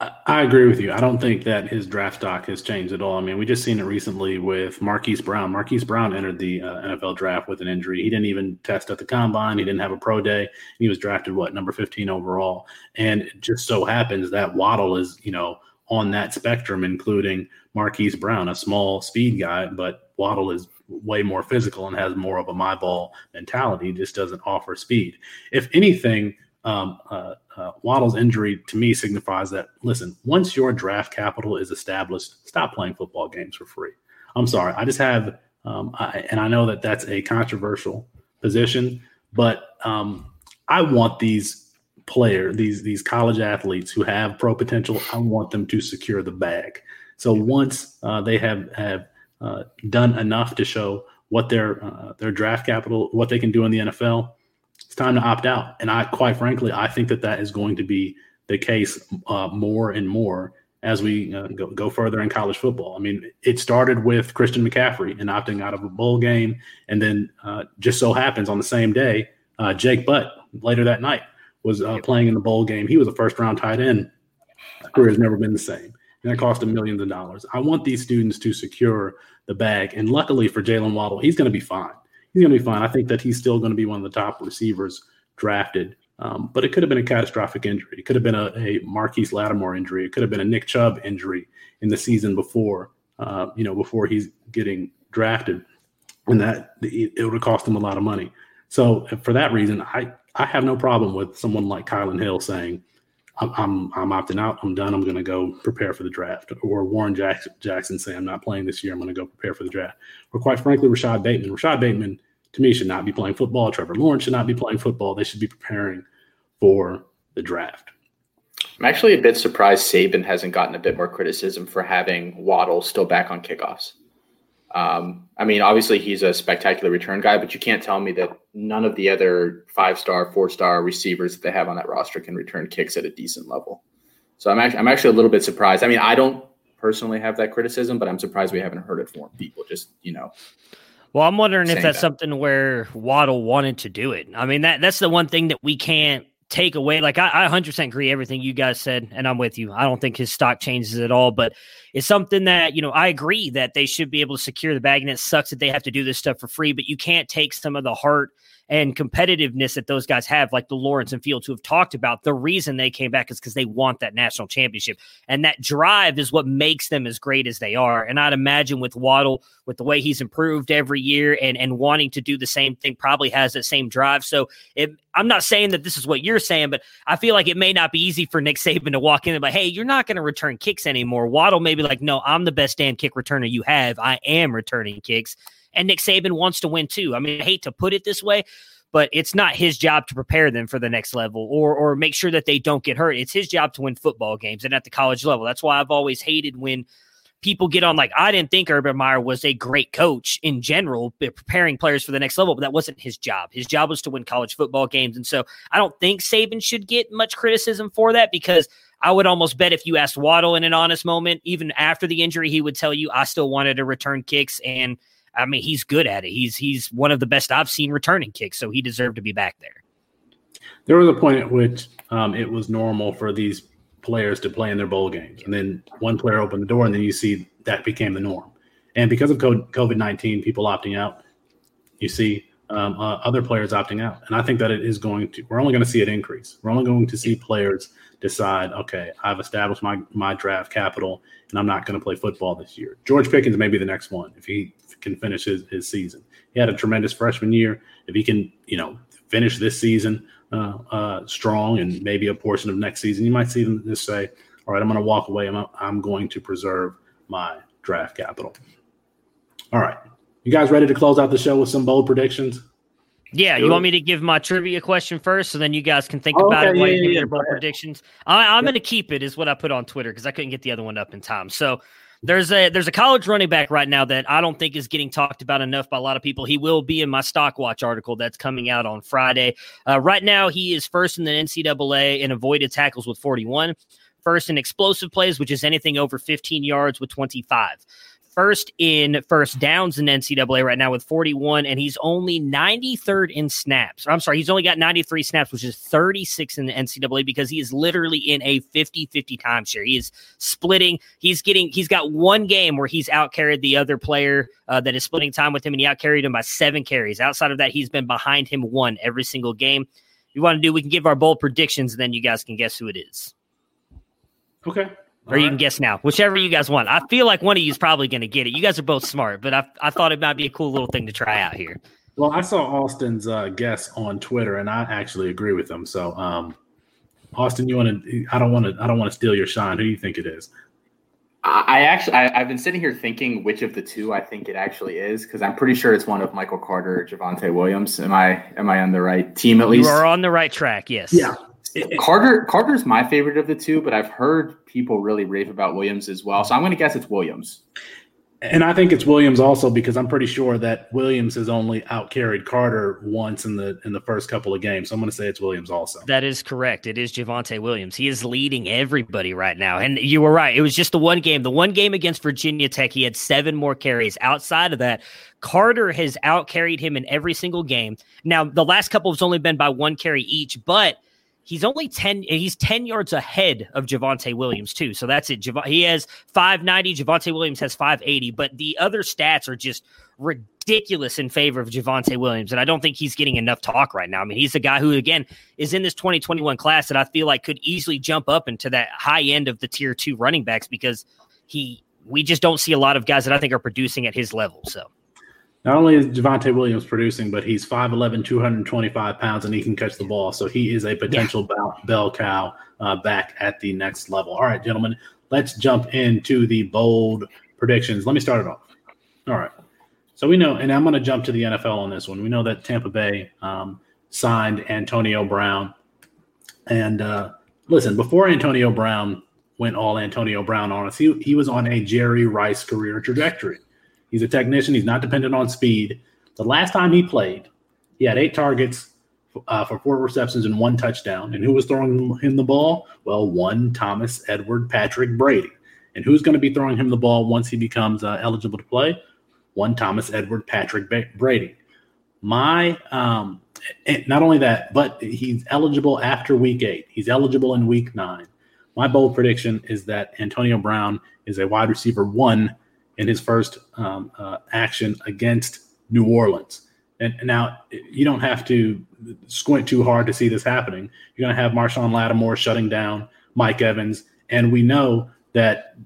I agree with you. I don't think that his draft stock has changed at all. I mean, we just seen it recently with Marquise Brown. Marquise Brown entered the uh, NFL draft with an injury. He didn't even test at the combine. He didn't have a pro day. He was drafted what number 15 overall. And it just so happens that Waddle is, you know, on that spectrum, including Marquise Brown, a small speed guy, but Waddle is way more physical and has more of a my ball mentality. He just doesn't offer speed. If anything, um, uh, uh, Waddle's injury to me signifies that listen, once your draft capital is established, stop playing football games for free. I'm sorry, I just have, um, I, and I know that that's a controversial position, but um, I want these players, these these college athletes who have pro potential, I want them to secure the bag. So once uh, they have have uh, done enough to show what their uh, their draft capital, what they can do in the NFL, it's time to opt out. And I, quite frankly, I think that that is going to be the case uh, more and more as we uh, go, go further in college football. I mean, it started with Christian McCaffrey and opting out of a bowl game. And then uh, just so happens on the same day, uh, Jake Butt later that night was uh, playing in the bowl game. He was a first round tight end. His career has never been the same. And that cost him millions of dollars. I want these students to secure the bag. And luckily for Jaylen Waddle, he's going to be fine he's going to be fine. I think that he's still going to be one of the top receivers drafted. Um, but it could have been a catastrophic injury. It could have been a, a Marquise Lattimore injury. It could have been a Nick Chubb injury in the season before, uh, you know, before he's getting drafted, and that it, would have cost him a lot of money. So for that reason, I I have no problem with someone like Kylin Hill saying, I'm, I'm, opting out. I'm done. I'm going to go prepare for the draft. Or Warren Jackson, Jackson say, I'm not playing this year. I'm going to go prepare for the draft. Or quite frankly, Rashod Bateman. Rashod Bateman, to me, should not be playing football. Trevor Lawrence should not be playing football. They should be preparing for the draft. I'm actually a bit surprised Saban hasn't gotten a bit more criticism for having Waddle still back on kickoffs. Um, I mean, obviously he's a spectacular return guy, but you can't tell me that none of the other five star, four star receivers that they have on that roster can return kicks at a decent level. So I'm actually, I'm actually a little bit surprised. I mean, I don't personally have that criticism, but I'm surprised we haven't heard it from people. Just you know. Well, I'm wondering if that's that. something where Waddle wanted to do it. I mean, that that's the one thing that we can't take away like I, I 100% agree everything you guys said and i'm with you. I don't think his stock changes at all but it's something that you know i agree that they should be able to secure the bag and it sucks that they have to do this stuff for free but you can't take some of the heart and competitiveness that those guys have, like the Lawrence and Fields, who have talked about, the reason they came back is because they want that national championship. And that drive is what makes them as great as they are. And I'd imagine with Waddle, with the way he's improved every year and, and wanting to do the same thing, probably has that same drive. So it, I'm not saying that this is what you're saying, but I feel like it may not be easy for Nick Saban to walk in and be like, hey, you're not going to return kicks anymore. Waddle may be like, no, I'm the best damn kick returner you have. I am returning kicks. And Nick Saban wants to win too. I mean, I hate to put it this way, but it's not his job to prepare them for the next level or or make sure that they don't get hurt. It's his job to win football games and at the college level. That's why I've always hated when people get on like I didn't think Urban Meyer was a great coach in general, preparing players for the next level, but that wasn't his job. His job was to win college football games, and so I don't think Saban should get much criticism for that because I would almost bet if you asked Waddle in an honest moment, even after the injury, he would tell you I still wanted to return kicks and I mean, he's good at it. He's he's one of the best I've seen returning kicks, so he deserved to be back there. There was a point at which um, it was normal for these players to play in their bowl games, and then one player opened the door, and then you see that became the norm. And because of COVID nineteen, people opting out, you see um, uh, other players opting out, and I think that it is going to. We're only going to see it increase. We're only going to see players decide, okay, I've established my my draft capital, and I'm not going to play football this year. George Pickens may be the next one if he can finish his, his season. He had a tremendous freshman year. If he can, you know, finish this season uh, uh, strong and maybe a portion of next season, you might see them just say, all right, I'm going to walk away. I'm, I'm going to preserve my draft capital. All right. You guys ready to close out the show with some bold predictions? Yeah, you want me to give my trivia question first, so then you guys can think oh, about okay, it while yeah, you give yeah, your bold predictions. I, am going to keep it, is what I put on Twitter because I couldn't get the other one up in time. So there's a there's a college running back right now that I don't think is getting talked about enough by a lot of people. He will be in my stock watch article that's coming out on Friday. Uh, right now, he is first in the NCAA in avoided tackles with 41, first in explosive plays, which is anything over 15 yards with 25 first in first downs in NCAA right now with 41, and he's only 93rd in snaps. I'm sorry, he's only got 93 snaps, which is 36 in the NCAA because he is literally in a 50 50 timeshare. He is splitting. He's getting, he's got one game where he's out carried the other player uh, that is splitting time with him, and he out carried him by seven carries. Outside of that, he's been behind him one every single game. If you want to do, we can give our bold predictions, and then you guys can guess who it is. Okay or you can guess now, whichever you guys want. I feel like one of you is probably going to get it. You guys are both smart, but I, I thought it might be a cool little thing to try out here. Well, I saw Austin's uh, guess on Twitter, and I actually agree with him. So, um, Austin, you want to? I don't want to. I don't want to steal your shine. Who do you think it is? I actually, I, have been sitting here thinking which of the two I think it actually is because I'm pretty sure it's one of Michael Carter or Javonte Williams. Am I? Am I on the right team at least? You are on the right track. Yes. Yeah. Carter Carter's my favorite of the two, but I've heard people really rave about Williams as well. So I'm going to guess it's Williams. And I think it's Williams also because I'm pretty sure that Williams has only outcarried Carter once in the in the first couple of games. So I'm going to say it's Williams also. That is correct. It is Javonte Williams. He is leading everybody right now. And you were right. It was just the one game. The one game against Virginia Tech, he had seven more carries. Outside of that, Carter has outcarried him in every single game. Now, the last couple has only been by one carry each, but – He's only 10 he's 10 yards ahead of Javonte Williams too. So that's it. He has 590, Javonte Williams has 580, but the other stats are just ridiculous in favor of Javonte Williams and I don't think he's getting enough talk right now. I mean, he's a guy who again is in this 2021 class that I feel like could easily jump up into that high end of the tier 2 running backs because he we just don't see a lot of guys that I think are producing at his level. So not only is Javonte Williams producing, but he's 5'11, 225 pounds, and he can catch the ball. So he is a potential yeah. bell, bell, cow uh, back at the next level. All right, gentlemen, let's jump into the bold predictions. Let me start it off. All right. So we know, and I'm going to jump to the NFL on this one. We know that Tampa Bay um, signed Antonio Brown. And uh, listen, before Antonio Brown went all Antonio Brown on us, he, he was on a Jerry Rice career trajectory. He's a technician. He's not dependent on speed. The last time he played, he had eight targets uh, for four receptions and one touchdown. And who was throwing him the ball? Well, one Thomas Edward Patrick Brady. And who's going to be throwing him the ball once he becomes uh, eligible to play? One Thomas Edward Patrick Brady. My um, not only that, but he's eligible after week eight. He's eligible in week nine. My bold prediction is that Antonio Brown is a wide receiver one in his first um, uh, action against New Orleans. And, now you don't have to squint too hard to see this happening. You're going to have Marshon Lattimore shutting down Mike Evans. And we know that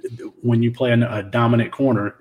when you play a, a dominant corner,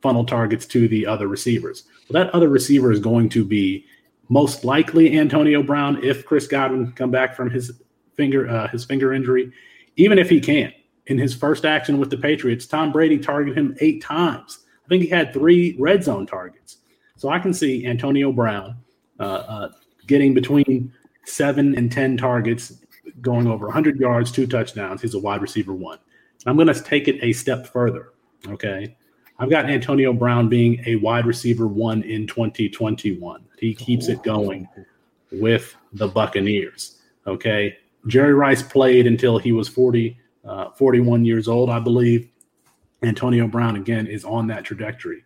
funnel targets to the other receivers. Well, that other receiver is going to be most likely Antonio Brown if Chris Godwin come back from his finger uh, his finger injury, even if he can't. In his first action with the Patriots, Tom Brady targeted him eight times. I think he had three red zone targets. So I can see Antonio Brown uh, uh, getting between seven and ten targets, going over 100 yards, two touchdowns. He's a wide receiver one. I'm going to take it a step further. Okay. I've got Antonio Brown being a wide receiver one in 2021. He keeps it going with the Buccaneers. Okay. Jerry Rice played until he was 40, uh, 41 years old, I believe. Antonio Brown, again, is on that trajectory.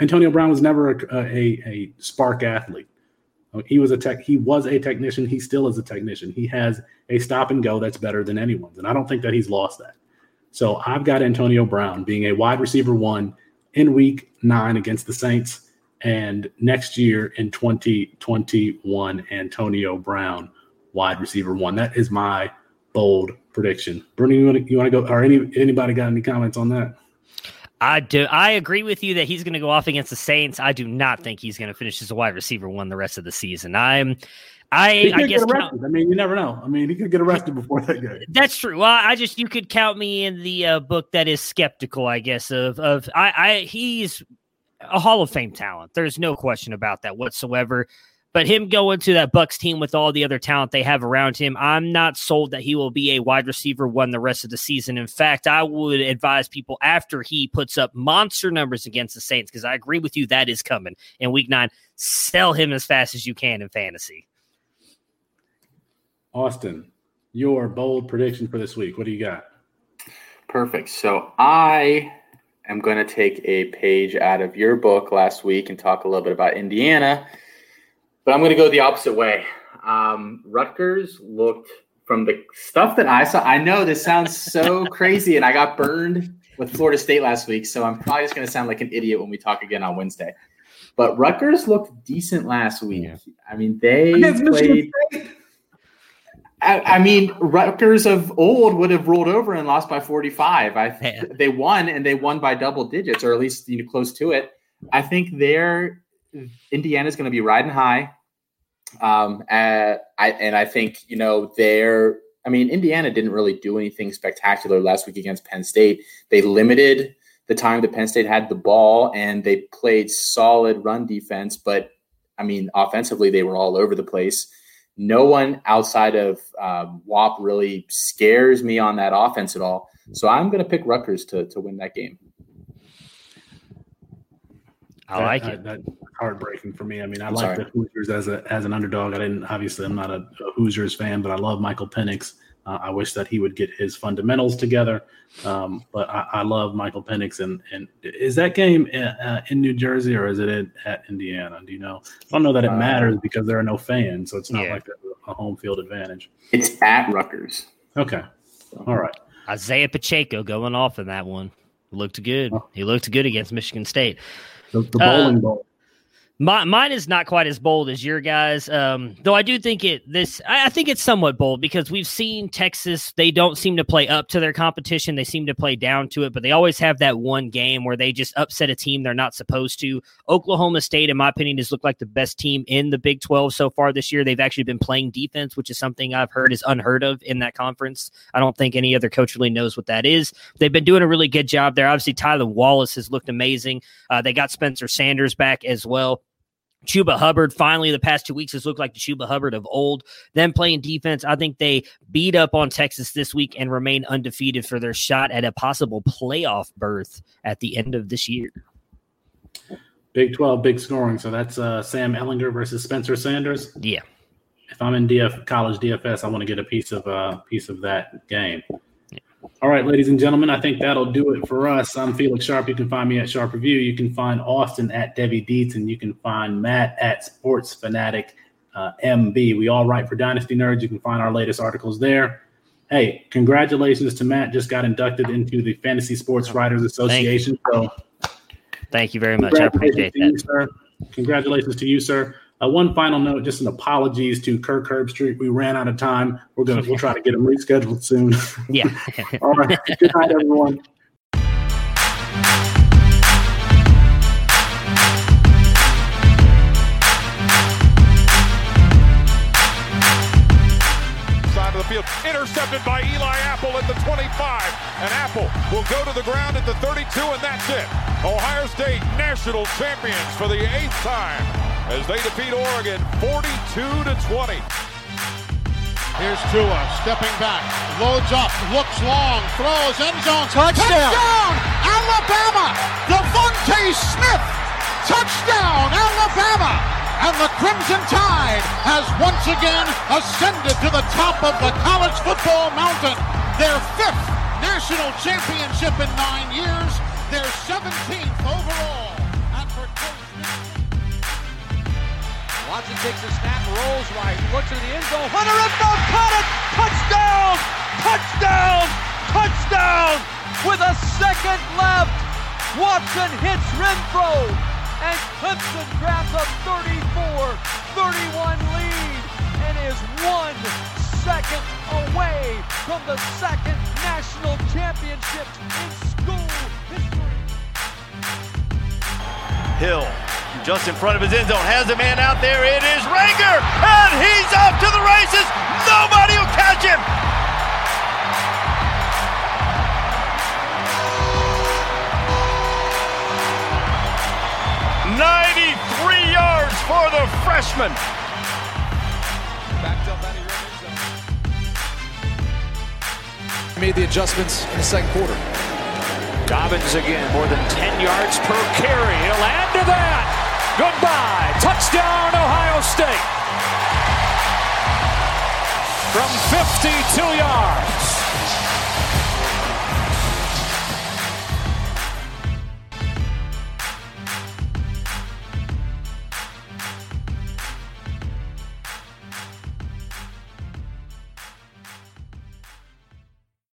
Antonio Brown was never a, a, a spark athlete. He was a tech. He was a technician. He still is a technician. He has a stop and go that's better than anyone's, and I don't think that he's lost that. So I've got Antonio Brown being a wide receiver one in week nine against the Saints. And next year in 2021, Antonio Brown, wide receiver one. That is my bold prediction. Bernie, you want to, you want to go, or any anybody got any comments on that? I do. I agree with you that he's going to go off against the Saints. I do not think he's going to finish as a wide receiver one the rest of the season. I'm I, I guess count, I mean, you never know. I mean, he could get arrested before that game. That's true. Well, I just you could count me in the uh, book that is skeptical. I guess of of I, I he's a Hall of Fame talent. There's no question about that whatsoever. But him going to that Bucks team with all the other talent they have around him, I'm not sold that he will be a wide receiver one the rest of the season. In fact, I would advise people after he puts up monster numbers against the Saints, because I agree with you that is coming in week nine. Sell him as fast as you can in fantasy. Austin, your bold prediction for this week. What do you got? Perfect. So I am going to take a page out of your book last week and talk a little bit about Indiana, but I'm going to go the opposite way. Um, Rutgers looked from the stuff that I saw. I know this sounds so crazy, and I got burned with Florida State last week, so I'm probably just going to sound like an idiot when we talk again on Wednesday. But Rutgers looked decent last week. Yeah. I mean, they played. I, I, mean, Rutgers of old would have rolled over and lost by 45. I they won and they won by double digits, or at least you know, close to it. I think they're Indiana's going to be riding high. Um, I, and I think you know they're. I mean, Indiana didn't really do anything spectacular last week against Penn State. They limited the time that Penn State had the ball, and they played solid run defense. But I mean, offensively, they were all over the place no one outside of um, Whop really scares me on that offense at all. So I'm going to pick Rutgers to to win that game. I like it. That, that's heartbreaking for me. I mean, I I'm like sorry. the Hoosiers as a as an underdog. I didn't obviously I'm not a, a Hoosiers fan, but I love Michael Penix. Uh, I wish that he would get his fundamentals together. Um, but I, I, love Michael Penix. And, and is that game in, uh, in New Jersey or is it in, at Indiana? Do you know? I don't know that it uh, matters because there are no fans, so it's not yeah. like a, a home field advantage. It's at Rutgers. Okay. All right. Isaiah Pacheco going off in that one. Looked good. He looked good against Michigan State. The, the bowling uh, ball. My, mine is not quite as bold as your guys, um, though I do think it. This I, I, think it's somewhat bold because we've seen Texas. They don't seem to play up to their competition. They seem to play down to it, but they always have that one game where they just upset a team they're not supposed to. Oklahoma State, in my opinion, has looked like the best team in the Big Twelve so far this year. They've actually been playing defense, which is something I've heard is unheard of in that conference. I don't think any other coach really knows what that is. They've been doing a really good job there. Obviously, Tylan Wallace has looked amazing. Uh, they got Spencer Sanders back as well. Chuba Hubbard finally the past two weeks has looked like the Chuba Hubbard of old. Them playing defense, I think they beat up on Texas this week and remain undefeated for their shot at a possible playoff berth at the end of this year. Big 12, big scoring. So that's uh, Sam Ehlinger versus Spencer Sanders. Yeah. If I'm in DF college DFS, I want to get a piece of uh, piece of that game. All right, ladies and gentlemen, I think that'll do it for us. I'm Felix Sharp. You can find me at Sharp Review. You can find Austin at Debbie Dietz, and you can find Matt at Sports Fanatic uh, MB. We all write for Dynasty Nerds. You can find our latest articles there. Hey, congratulations to Matt. Just got inducted into the Fantasy Sports Writers Association. Thank so, thank you very much. I appreciate that. You, sir. Congratulations to you, sir. Uh, one final note, just an apologies to Kirk Herbstreit. We ran out of time. We're gonna we'll try to get him rescheduled soon. Yeah. All right. Good night, everyone. Side of the field. Intercepted by Eli Apple at the 25. And Apple will go to the ground at the 32, and that's it. Ohio State national champions for the eighth time as they defeat Oregon 42 to 20. Here's Tua stepping back, loads up, looks long, throws end zone, touchdown, touchdown Alabama, DeVonta Smith, touchdown Alabama and the Crimson Tide has once again ascended to the top of the college football mountain. Their fifth national championship in nine years, their 17th overall. Watson takes a snap, rolls right, looks at the end zone. Hunter Renfrow caught it! Touchdown! Touchdown! Touchdown! With a second left, Watson hits Renfrow, and Clemson grabs a 34-31 lead and is one second away from the second national championship in school history. Hill just in front of his end zone has a man out there. It is Reagor, and he's off to the races. Nobody will catch him. 93 yards for the freshman. Made the adjustments in the second quarter. Dobbins again, more than 10 yards per carry. He'll add to that. Goodbye. Touchdown, Ohio State. From 52 yards.